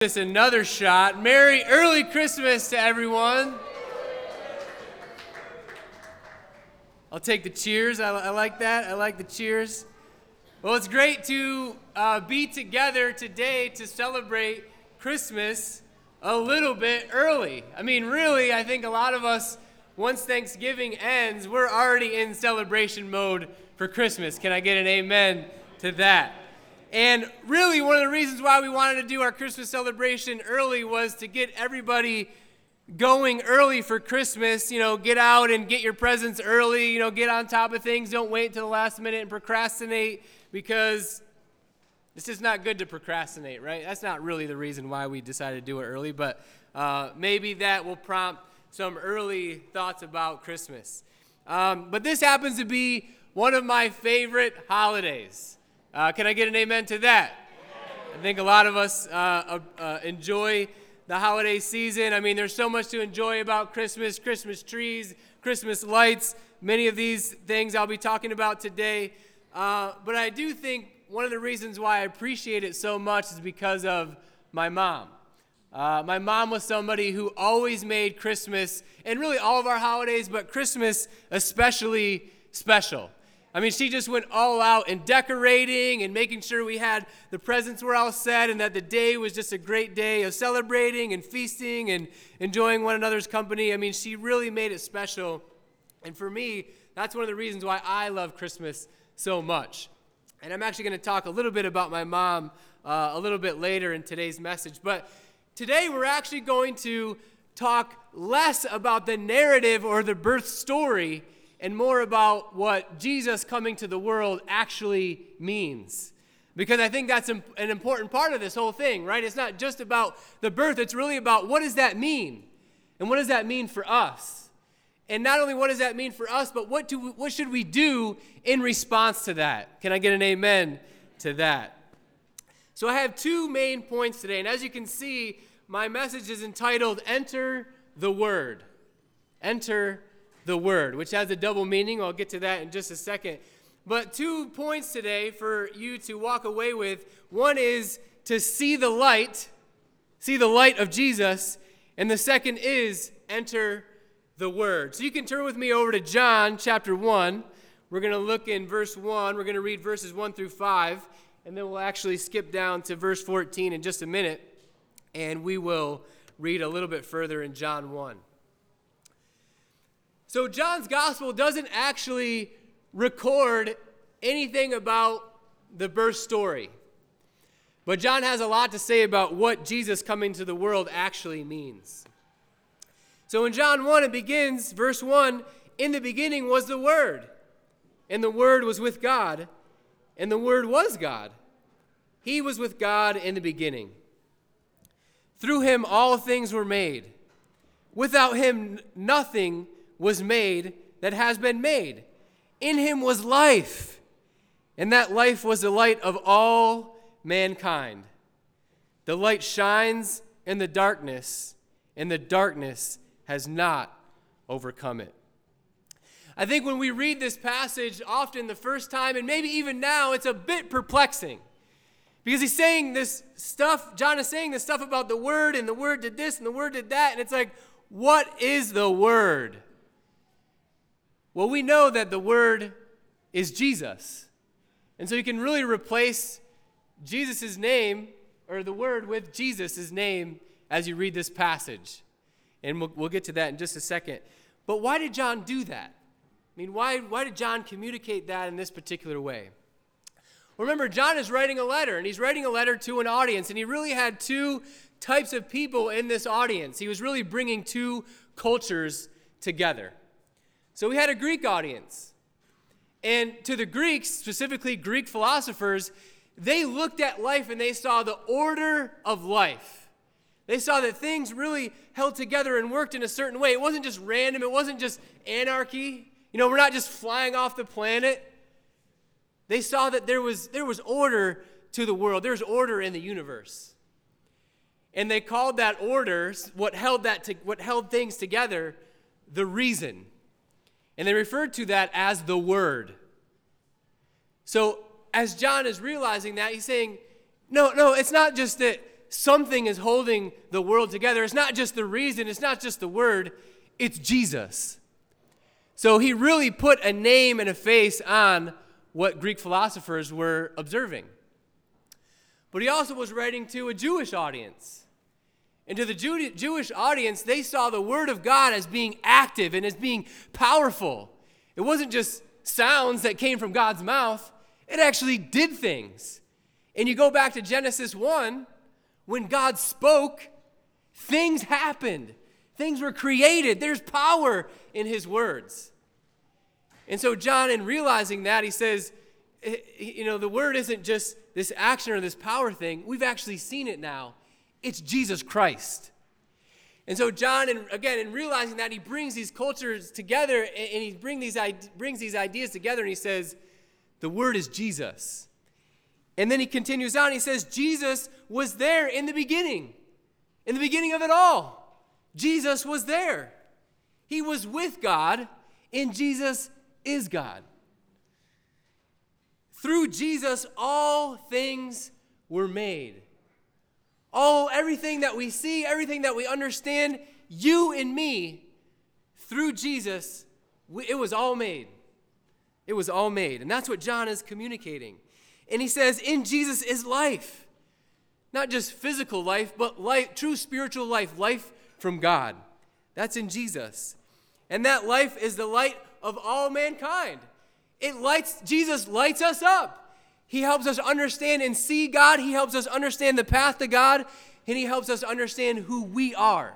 this another shot. Merry early Christmas to everyone. I'll take the cheers. I, I like that. I like the cheers. Well, it's great to uh, be together today to celebrate Christmas a little bit early. I mean, really, I think a lot of us, once Thanksgiving ends, we're already in celebration mode for Christmas. Can I get an amen to that? And really, one of the reasons why we wanted to do our Christmas celebration early was to get everybody going early for Christmas. You know, get out and get your presents early. You know, get on top of things. Don't wait till the last minute and procrastinate because it's just not good to procrastinate, right? That's not really the reason why we decided to do it early, but uh, maybe that will prompt some early thoughts about Christmas. Um, but this happens to be one of my favorite holidays. Uh, can I get an amen to that? I think a lot of us uh, uh, uh, enjoy the holiday season. I mean, there's so much to enjoy about Christmas Christmas trees, Christmas lights, many of these things I'll be talking about today. Uh, but I do think one of the reasons why I appreciate it so much is because of my mom. Uh, my mom was somebody who always made Christmas, and really all of our holidays, but Christmas especially special. I mean, she just went all out in decorating and making sure we had the presents were all set and that the day was just a great day of celebrating and feasting and enjoying one another's company. I mean, she really made it special. And for me, that's one of the reasons why I love Christmas so much. And I'm actually going to talk a little bit about my mom uh, a little bit later in today's message. But today we're actually going to talk less about the narrative or the birth story and more about what Jesus coming to the world actually means. Because I think that's an important part of this whole thing, right? It's not just about the birth, it's really about what does that mean? And what does that mean for us? And not only what does that mean for us, but what, do, what should we do in response to that? Can I get an amen to that? So I have two main points today. And as you can see, my message is entitled Enter the Word. Enter the word, which has a double meaning. I'll get to that in just a second. But two points today for you to walk away with. One is to see the light, see the light of Jesus, and the second is enter the word. So you can turn with me over to John chapter 1. We're going to look in verse 1. We're going to read verses 1 through 5, and then we'll actually skip down to verse 14 in just a minute, and we will read a little bit further in John 1. So, John's gospel doesn't actually record anything about the birth story. But John has a lot to say about what Jesus coming to the world actually means. So in John 1, it begins, verse 1 In the beginning was the Word, and the Word was with God, and the Word was God. He was with God in the beginning. Through him all things were made. Without him nothing was made that has been made. In him was life, and that life was the light of all mankind. The light shines in the darkness, and the darkness has not overcome it. I think when we read this passage, often the first time, and maybe even now, it's a bit perplexing. Because he's saying this stuff, John is saying this stuff about the Word, and the Word did this, and the Word did that, and it's like, what is the Word? Well, we know that the Word is Jesus. And so you can really replace Jesus' name or the Word with Jesus' name as you read this passage. And we'll, we'll get to that in just a second. But why did John do that? I mean, why, why did John communicate that in this particular way? Remember, John is writing a letter, and he's writing a letter to an audience, and he really had two types of people in this audience. He was really bringing two cultures together. So we had a Greek audience. And to the Greeks, specifically Greek philosophers, they looked at life and they saw the order of life. They saw that things really held together and worked in a certain way. It wasn't just random, it wasn't just anarchy. You know, we're not just flying off the planet. They saw that there was, there was order to the world, there's order in the universe. And they called that order, what held, that to, what held things together, the reason. And they referred to that as the Word. So, as John is realizing that, he's saying, no, no, it's not just that something is holding the world together. It's not just the reason, it's not just the word, it's Jesus. So he really put a name and a face on what Greek philosophers were observing. But he also was writing to a Jewish audience. And to the Jew- Jewish audience, they saw the Word of God as being active and as being powerful. It wasn't just sounds that came from God's mouth, it actually did things. And you go back to Genesis 1, when God spoke, things happened. Things were created. There's power in his words. And so, John, in realizing that, he says, eh, you know, the word isn't just this action or this power thing. We've actually seen it now. It's Jesus Christ. And so, John, and again, in realizing that, he brings these cultures together and he bring these, brings these ideas together and he says, the word is Jesus. And then he continues on. He says, Jesus was there in the beginning, in the beginning of it all. Jesus was there. He was with God, and Jesus is God. Through Jesus, all things were made. All, everything that we see, everything that we understand, you and me, through Jesus, we, it was all made. It was all made. And that's what John is communicating. And he says, in Jesus is life. Not just physical life, but life, true spiritual life, life from God. That's in Jesus. And that life is the light of all mankind. It lights, Jesus lights us up. He helps us understand and see God. He helps us understand the path to God. And He helps us understand who we are.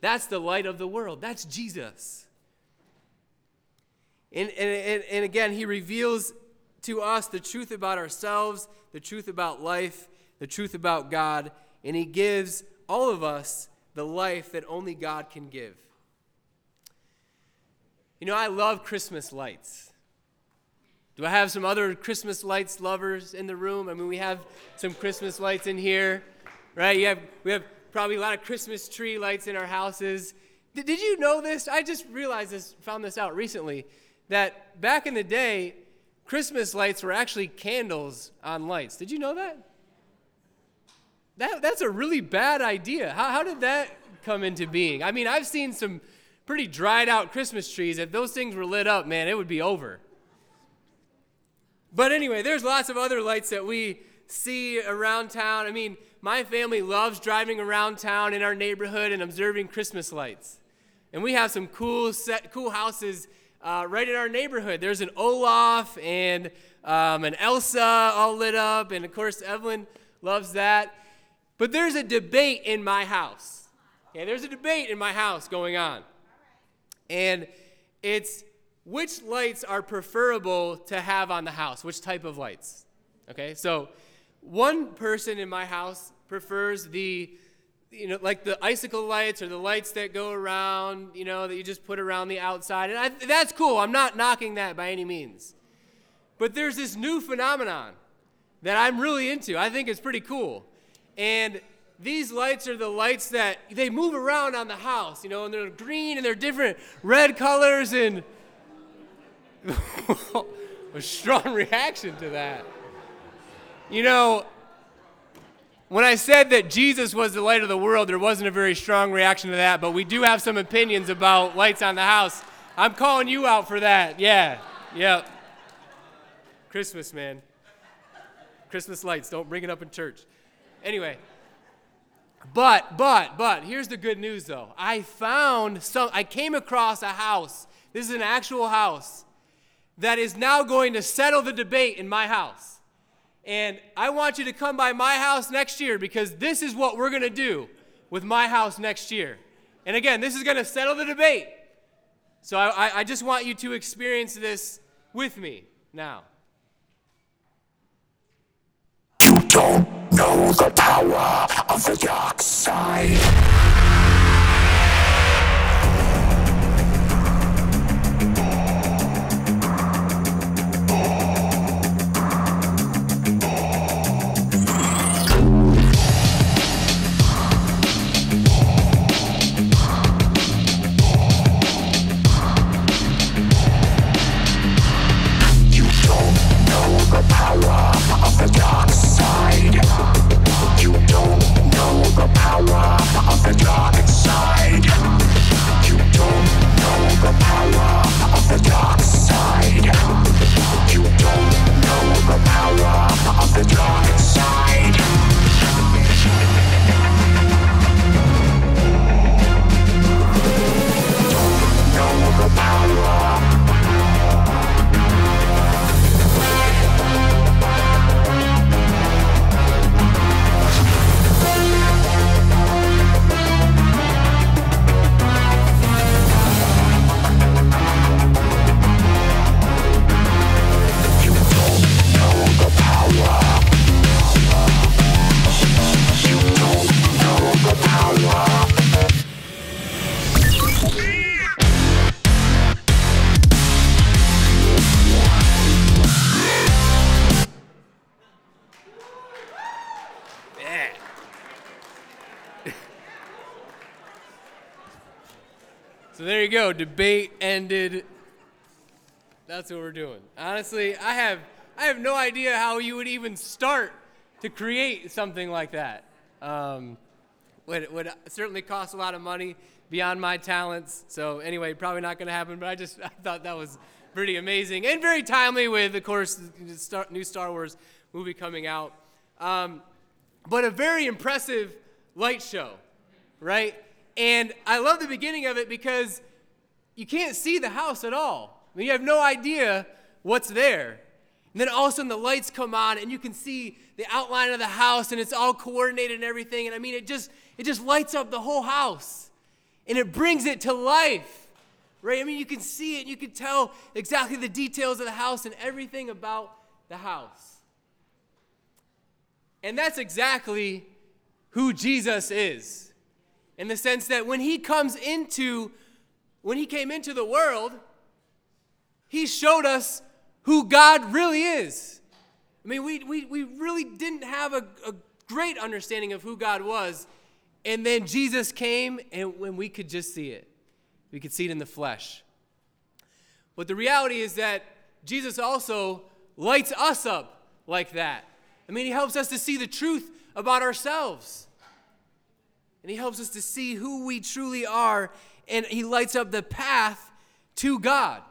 That's the light of the world. That's Jesus. And, and, and, again, He reveals to us the truth about ourselves, the truth about life, the truth about God, and He gives all of us the life that only God can give. You know, I love Christmas lights. Do I have some other Christmas lights lovers in the room? I mean, we have some Christmas lights in here, right? You have, we have probably a lot of Christmas tree lights in our houses. Did, did you know this? I just realized this, found this out recently, that back in the day, Christmas lights were actually candles on lights. Did you know that? that that's a really bad idea. How, how did that come into being? I mean, I've seen some pretty dried out Christmas trees. If those things were lit up, man, it would be over. But anyway, there's lots of other lights that we see around town. I mean, my family loves driving around town in our neighborhood and observing Christmas lights. And we have some cool set, cool houses uh, right in our neighborhood. There's an Olaf and um, an Elsa all lit up, and of course, Evelyn loves that. But there's a debate in my house. Okay, there's a debate in my house going on. And it's which lights are preferable to have on the house? Which type of lights? Okay, so one person in my house prefers the you know, like the icicle lights or the lights that go around, you know, that you just put around the outside. And I, that's cool. I'm not knocking that by any means. But there's this new phenomenon that I'm really into. I think it's pretty cool. And these lights are the lights that they move around on the house, you know, and they're green and they're different red colors and a strong reaction to that. You know, when I said that Jesus was the light of the world, there wasn't a very strong reaction to that, but we do have some opinions about lights on the house. I'm calling you out for that. Yeah. Yep. Christmas, man. Christmas lights. Don't bring it up in church. Anyway. But, but, but, here's the good news though. I found some, I came across a house. This is an actual house that is now going to settle the debate in my house. And I want you to come by my house next year because this is what we're going to do with my house next year. And again, this is going to settle the debate. So I, I just want you to experience this with me now. You don't know the power of the dark side. You go. Debate ended. That's what we're doing. Honestly, I have I have no idea how you would even start to create something like that. Um, would would certainly cost a lot of money beyond my talents. So anyway, probably not going to happen. But I just I thought that was pretty amazing and very timely with, of course, the new Star Wars movie coming out. Um, but a very impressive light show, right? And I love the beginning of it because you can't see the house at all. I mean, you have no idea what's there. And then all of a sudden the lights come on and you can see the outline of the house and it's all coordinated and everything. And I mean, it just, it just lights up the whole house and it brings it to life, right? I mean, you can see it and you can tell exactly the details of the house and everything about the house. And that's exactly who Jesus is in the sense that when he comes into when he came into the world he showed us who god really is. I mean we, we, we really didn't have a, a great understanding of who god was. And then jesus came and when we could just see it. We could see it in the flesh. But the reality is that jesus also lights us up like that. I mean he helps us to see the truth about ourselves. And He helps us to see who we truly are, and He lights up the path to God.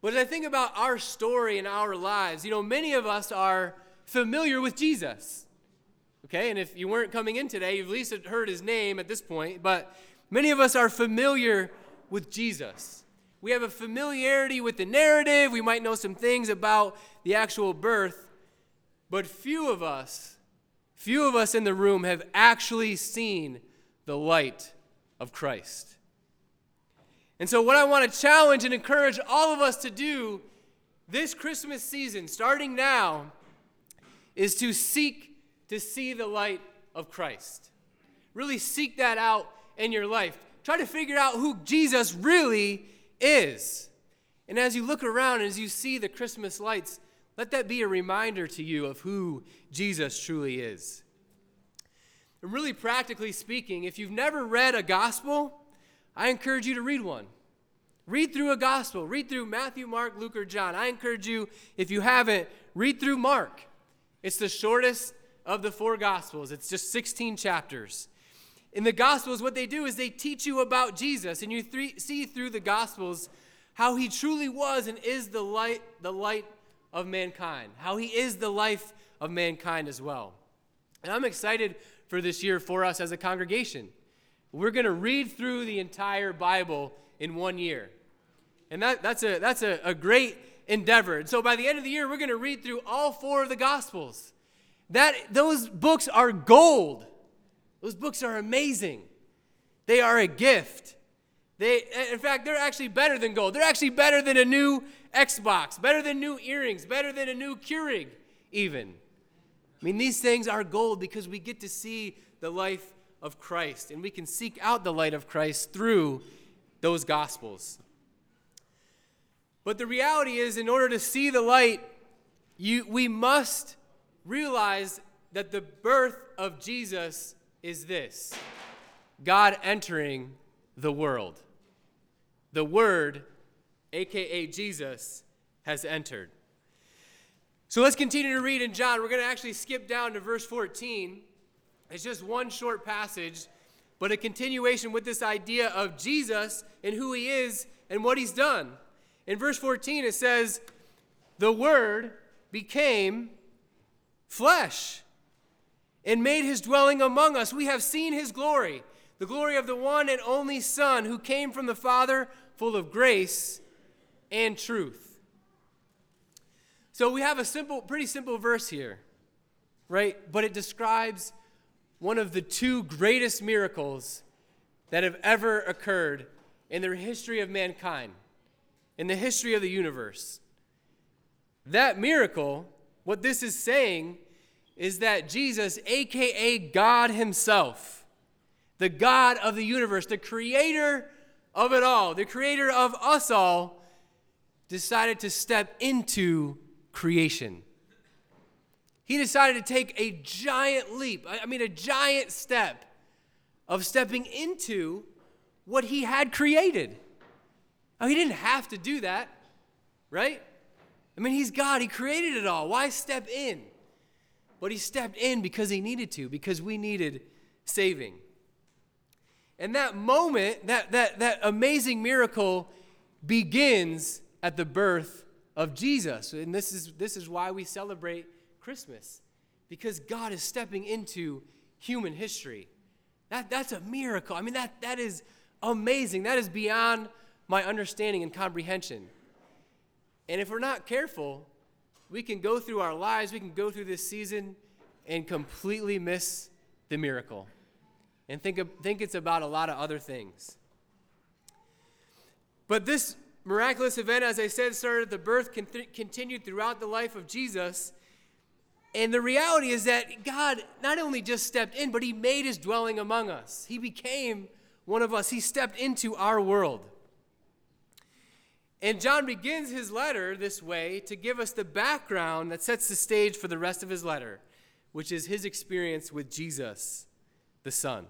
But as I think about our story and our lives, you know, many of us are familiar with Jesus. Okay, and if you weren't coming in today, you've at least heard his name at this point, but many of us are familiar with Jesus. We have a familiarity with the narrative, we might know some things about the actual birth, but few of us Few of us in the room have actually seen the light of Christ. And so, what I want to challenge and encourage all of us to do this Christmas season, starting now, is to seek to see the light of Christ. Really seek that out in your life. Try to figure out who Jesus really is. And as you look around, as you see the Christmas lights, let that be a reminder to you of who Jesus truly is. And really, practically speaking, if you've never read a gospel, I encourage you to read one. Read through a gospel. Read through Matthew, Mark, Luke, or John. I encourage you, if you haven't, read through Mark. It's the shortest of the four gospels, it's just 16 chapters. In the gospels, what they do is they teach you about Jesus, and you see through the gospels how he truly was and is the light, the light of mankind, how he is the life of mankind as well. And I'm excited for this year for us as a congregation. We're going to read through the entire Bible in one year. And that, that's, a, that's a, a great endeavor. And so by the end of the year, we're going to read through all four of the Gospels. That, those books are gold. Those books are amazing. They are a gift. They, in fact, they're actually better than gold. They're actually better than a new Xbox, better than new earrings, better than a new Keurig, even. I mean, these things are gold because we get to see the life of Christ, and we can seek out the light of Christ through those Gospels. But the reality is, in order to see the light, you, we must realize that the birth of Jesus is this God entering the world. The Word, aka Jesus, has entered. So let's continue to read in John. We're going to actually skip down to verse 14. It's just one short passage, but a continuation with this idea of Jesus and who he is and what he's done. In verse 14, it says, The Word became flesh and made his dwelling among us. We have seen his glory, the glory of the one and only Son who came from the Father, full of grace and truth. So we have a simple, pretty simple verse here, right? But it describes one of the two greatest miracles that have ever occurred in the history of mankind, in the history of the universe. That miracle, what this is saying, is that Jesus, aka God Himself, the God of the universe, the creator of it all, the creator of us all, decided to step into creation. He decided to take a giant leap, I mean, a giant step of stepping into what he had created. Oh, he didn't have to do that, right? I mean, he's God, he created it all. Why step in? But he stepped in because he needed to, because we needed saving. And that moment, that, that, that amazing miracle begins at the birth of Jesus. And this is, this is why we celebrate Christmas, because God is stepping into human history. That, that's a miracle. I mean, that, that is amazing. That is beyond my understanding and comprehension. And if we're not careful, we can go through our lives, we can go through this season and completely miss the miracle and think, of, think it's about a lot of other things. But this miraculous event, as I said, started at the birth, continued throughout the life of Jesus. And the reality is that God not only just stepped in, but He made His dwelling among us. He became one of us, He stepped into our world. And John begins his letter this way to give us the background that sets the stage for the rest of his letter, which is his experience with Jesus, the Son.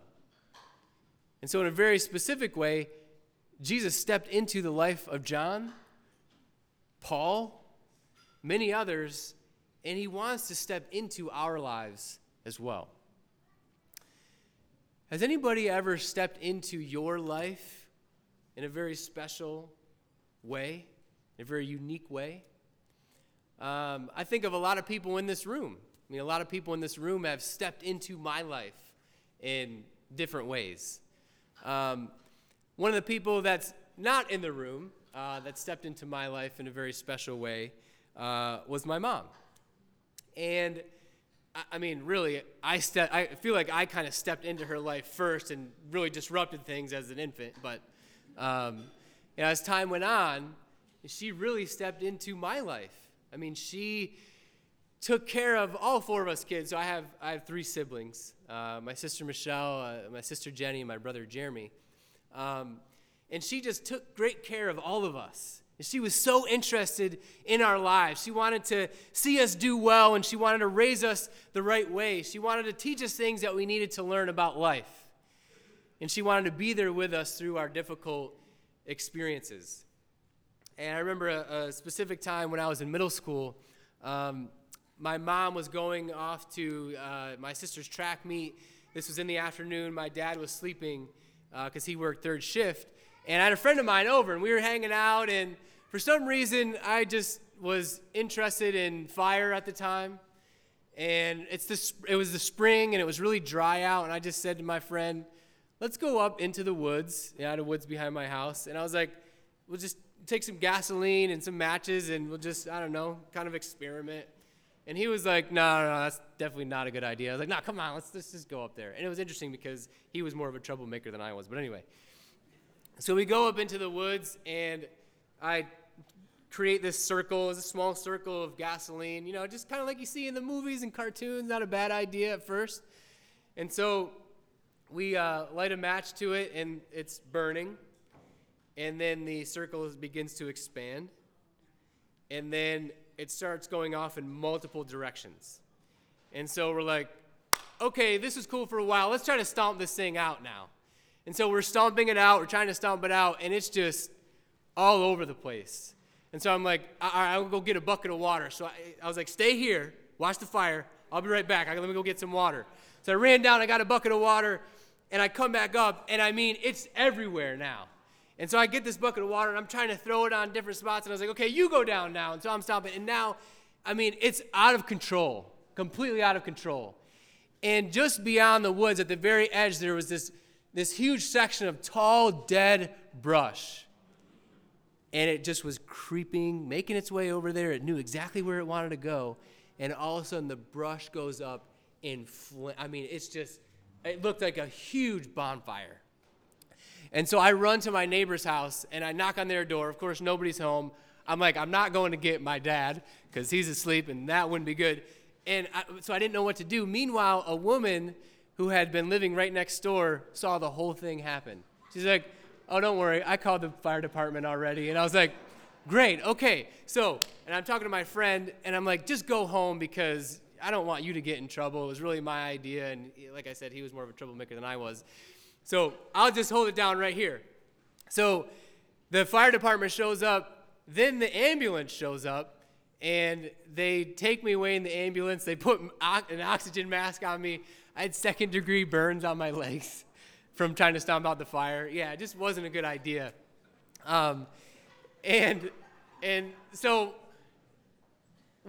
And so, in a very specific way, Jesus stepped into the life of John, Paul, many others, and he wants to step into our lives as well. Has anybody ever stepped into your life in a very special way, in a very unique way? Um, I think of a lot of people in this room. I mean, a lot of people in this room have stepped into my life in different ways. Um, one of the people that's not in the room uh, that stepped into my life in a very special way uh, was my mom. And I, I mean, really, I, ste- I feel like I kind of stepped into her life first and really disrupted things as an infant. But um, as time went on, she really stepped into my life. I mean, she took care of all four of us kids. So I have I have three siblings: uh, my sister Michelle, uh, my sister Jenny, and my brother Jeremy. Um, and she just took great care of all of us. And she was so interested in our lives. She wanted to see us do well, and she wanted to raise us the right way. She wanted to teach us things that we needed to learn about life. And she wanted to be there with us through our difficult experiences. And I remember a, a specific time when I was in middle school. Um, my mom was going off to uh, my sister's track meet. This was in the afternoon. My dad was sleeping because uh, he worked third shift. And I had a friend of mine over, and we were hanging out. And for some reason, I just was interested in fire at the time. And it's the, it was the spring, and it was really dry out. And I just said to my friend, let's go up into the woods. Yeah, the woods behind my house. And I was like, we'll just take some gasoline and some matches, and we'll just, I don't know, kind of experiment. And he was like, no, no, no, that's definitely not a good idea. I was like, no, come on, let's, let's just go up there. And it was interesting because he was more of a troublemaker than I was. But anyway, so we go up into the woods, and I create this circle. It's a small circle of gasoline, you know, just kind of like you see in the movies and cartoons. Not a bad idea at first. And so we uh, light a match to it, and it's burning. And then the circle begins to expand. And then it starts going off in multiple directions. And so we're like, okay, this is cool for a while. Let's try to stomp this thing out now. And so we're stomping it out, we're trying to stomp it out, and it's just all over the place. And so I'm like, all right, I'll go get a bucket of water. So I, I was like, stay here, watch the fire. I'll be right back. Let me go get some water. So I ran down, I got a bucket of water, and I come back up, and I mean, it's everywhere now. And so I get this bucket of water and I'm trying to throw it on different spots. And I was like, okay, you go down now. And so I'm stopping. And now, I mean, it's out of control, completely out of control. And just beyond the woods, at the very edge, there was this, this huge section of tall, dead brush. And it just was creeping, making its way over there. It knew exactly where it wanted to go. And all of a sudden, the brush goes up in flame. I mean, it's just, it looked like a huge bonfire. And so I run to my neighbor's house and I knock on their door. Of course, nobody's home. I'm like, I'm not going to get my dad because he's asleep and that wouldn't be good. And I, so I didn't know what to do. Meanwhile, a woman who had been living right next door saw the whole thing happen. She's like, Oh, don't worry. I called the fire department already. And I was like, Great. Okay. So, and I'm talking to my friend and I'm like, Just go home because I don't want you to get in trouble. It was really my idea. And like I said, he was more of a troublemaker than I was. So I'll just hold it down right here. So the fire department shows up, then the ambulance shows up, and they take me away in the ambulance. They put an oxygen mask on me. I had second degree burns on my legs from trying to stomp out the fire. Yeah, it just wasn't a good idea. Um, and and so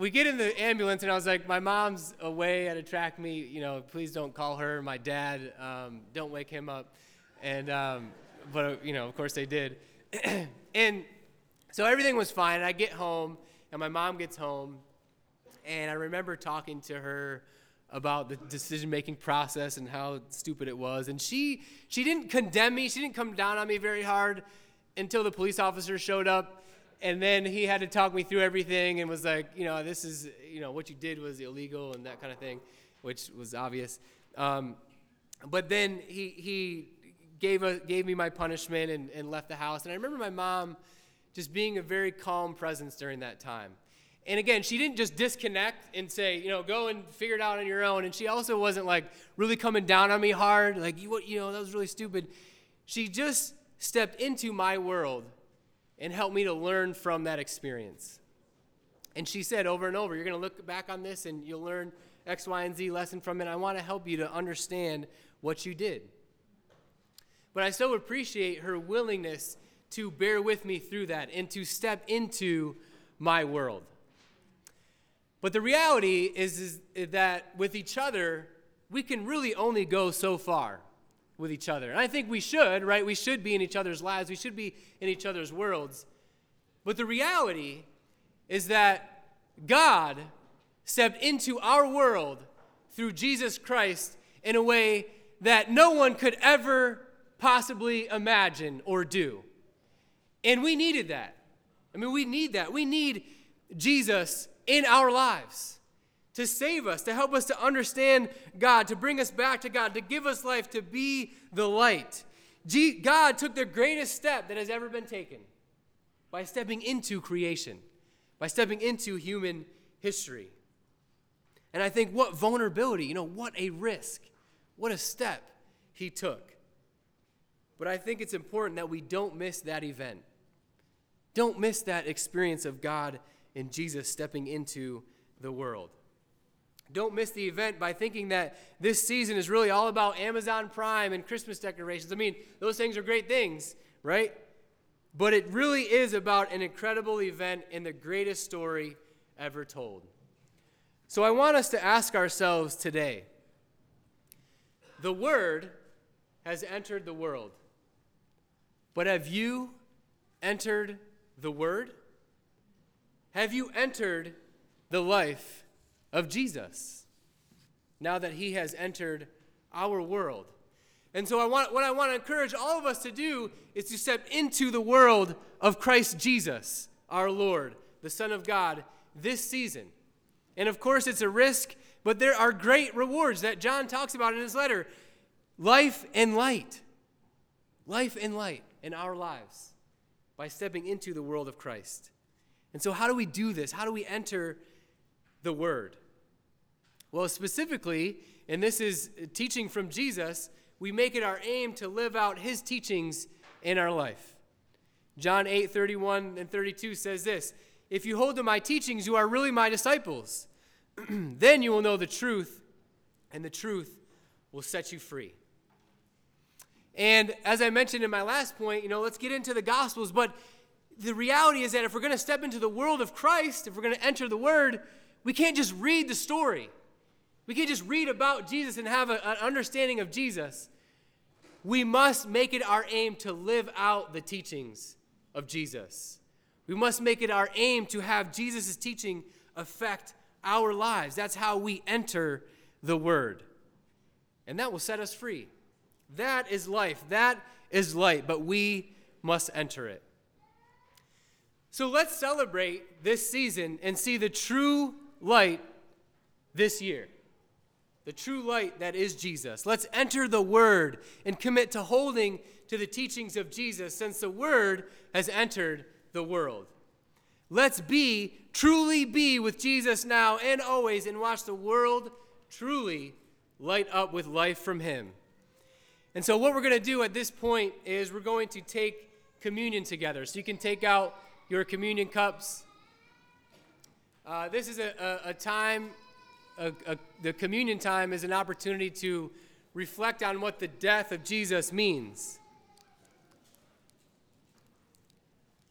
we get in the ambulance, and I was like, my mom's away at a track meet. You know, please don't call her. My dad, um, don't wake him up. And um, but you know, of course they did. and so everything was fine. And I get home, and my mom gets home, and I remember talking to her about the decision making process and how stupid it was. And she she didn't condemn me. She didn't come down on me very hard until the police officer showed up and then he had to talk me through everything and was like, you know, this is, you know, what you did was illegal and that kind of thing, which was obvious. Um, but then he, he gave, a, gave me my punishment and, and left the house. And I remember my mom just being a very calm presence during that time. And again, she didn't just disconnect and say, you know, go and figure it out on your own. And she also wasn't like really coming down on me hard, like, you, you know, that was really stupid. She just stepped into my world and help me to learn from that experience. And she said over and over, You're going to look back on this and you'll learn X, Y, and Z lesson from it. I want to help you to understand what you did. But I so appreciate her willingness to bear with me through that and to step into my world. But the reality is, is that with each other, we can really only go so far with each other. And I think we should, right? We should be in each other's lives, we should be in each other's worlds. But the reality is that God stepped into our world through Jesus Christ in a way that no one could ever possibly imagine or do. And we needed that. I mean, we need that. We need Jesus in our lives to save us, to help us to understand God, to bring us back to God, to give us life, to be the light. God took the greatest step that has ever been taken by stepping into creation, by stepping into human history. And I think what vulnerability, you know, what a risk, what a step he took. But I think it's important that we don't miss that event. Don't miss that experience of God and Jesus stepping into the world. Don't miss the event by thinking that this season is really all about Amazon Prime and Christmas decorations. I mean, those things are great things, right? But it really is about an incredible event in the greatest story ever told. So I want us to ask ourselves today the Word has entered the world, but have you entered the Word? Have you entered the life of Jesus now that he has entered our world. And so I want, what I want to encourage all of us to do is to step into the world of Christ Jesus, our Lord, the Son of God, this season. And of course, it's a risk, but there are great rewards that John talks about in his letter life and light. Life and light in our lives by stepping into the world of Christ. And so, how do we do this? How do we enter the Word? Well, specifically, and this is teaching from Jesus, we make it our aim to live out his teachings in our life. John 8 31 and 32 says this If you hold to my teachings, you are really my disciples. then you will know the truth, and the truth will set you free. And as I mentioned in my last point, you know, let's get into the Gospels. But the reality is that if we're going to step into the world of Christ, if we're going to enter the Word, we can't just read the story. We can't just read about Jesus and have a, an understanding of Jesus. We must make it our aim to live out the teachings of Jesus. We must make it our aim to have Jesus' teaching affect our lives. That's how we enter the Word. And that will set us free. That is life. That is light, but we must enter it. So let's celebrate this season and see the true light this year the true light that is Jesus. Let's enter the Word and commit to holding to the teachings of Jesus since the Word has entered the world. Let's be, truly be with Jesus now and always, and watch the world truly light up with life from Him. And so, what we're going to do at this point is we're going to take communion together. So, you can take out your communion cups. Uh, this is a, a, a time, a, the communion time is an opportunity to reflect on what the death of Jesus means.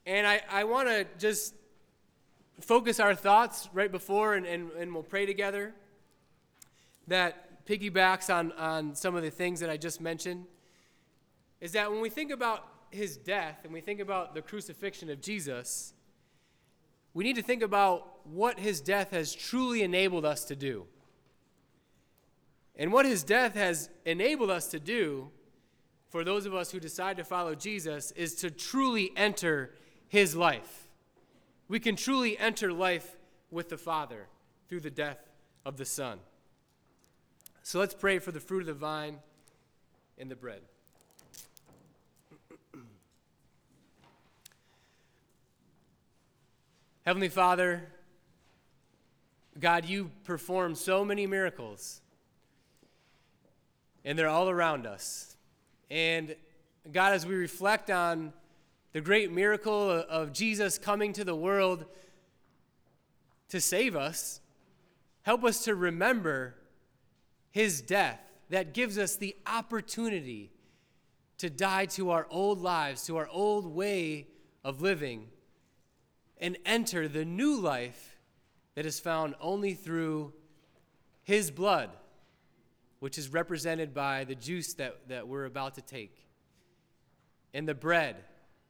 And I, I want to just focus our thoughts right before, and, and, and we'll pray together that piggybacks on, on some of the things that I just mentioned is that when we think about his death and we think about the crucifixion of Jesus, we need to think about what his death has truly enabled us to do. And what his death has enabled us to do for those of us who decide to follow Jesus is to truly enter his life. We can truly enter life with the Father through the death of the Son. So let's pray for the fruit of the vine and the bread. Heavenly Father, God, you perform so many miracles, and they're all around us. And God, as we reflect on the great miracle of Jesus coming to the world to save us, help us to remember his death that gives us the opportunity to die to our old lives, to our old way of living, and enter the new life that is found only through his blood, which is represented by the juice that, that we're about to take, and the bread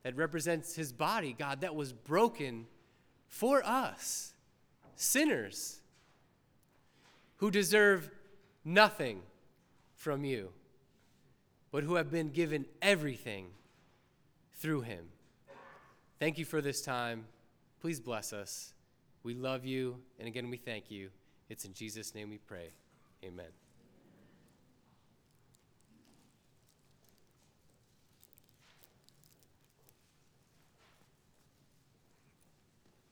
that represents his body, God, that was broken for us, sinners, who deserve nothing from you, but who have been given everything through him. Thank you for this time. Please bless us. We love you, and again, we thank you. It's in Jesus' name we pray. Amen.